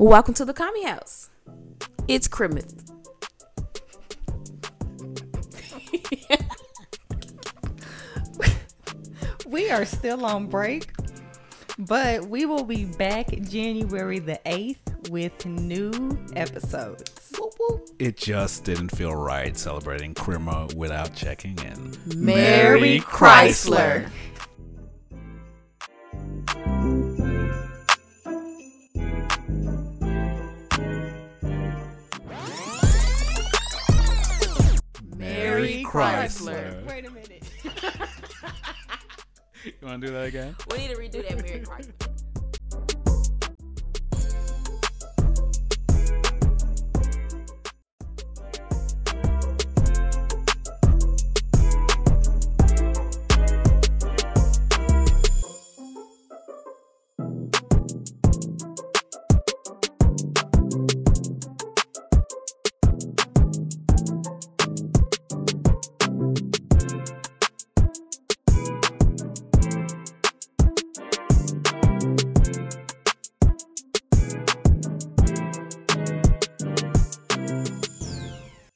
Welcome to the Kame House. It's Christmas. We are still on break, but we will be back January the 8th with new episodes. Whoop, whoop. It just didn't feel right celebrating Crema without checking in. Merry Chrysler. Merry Chrysler. Wait a minute. You want to do that again? We need to redo that Merry Chrysler.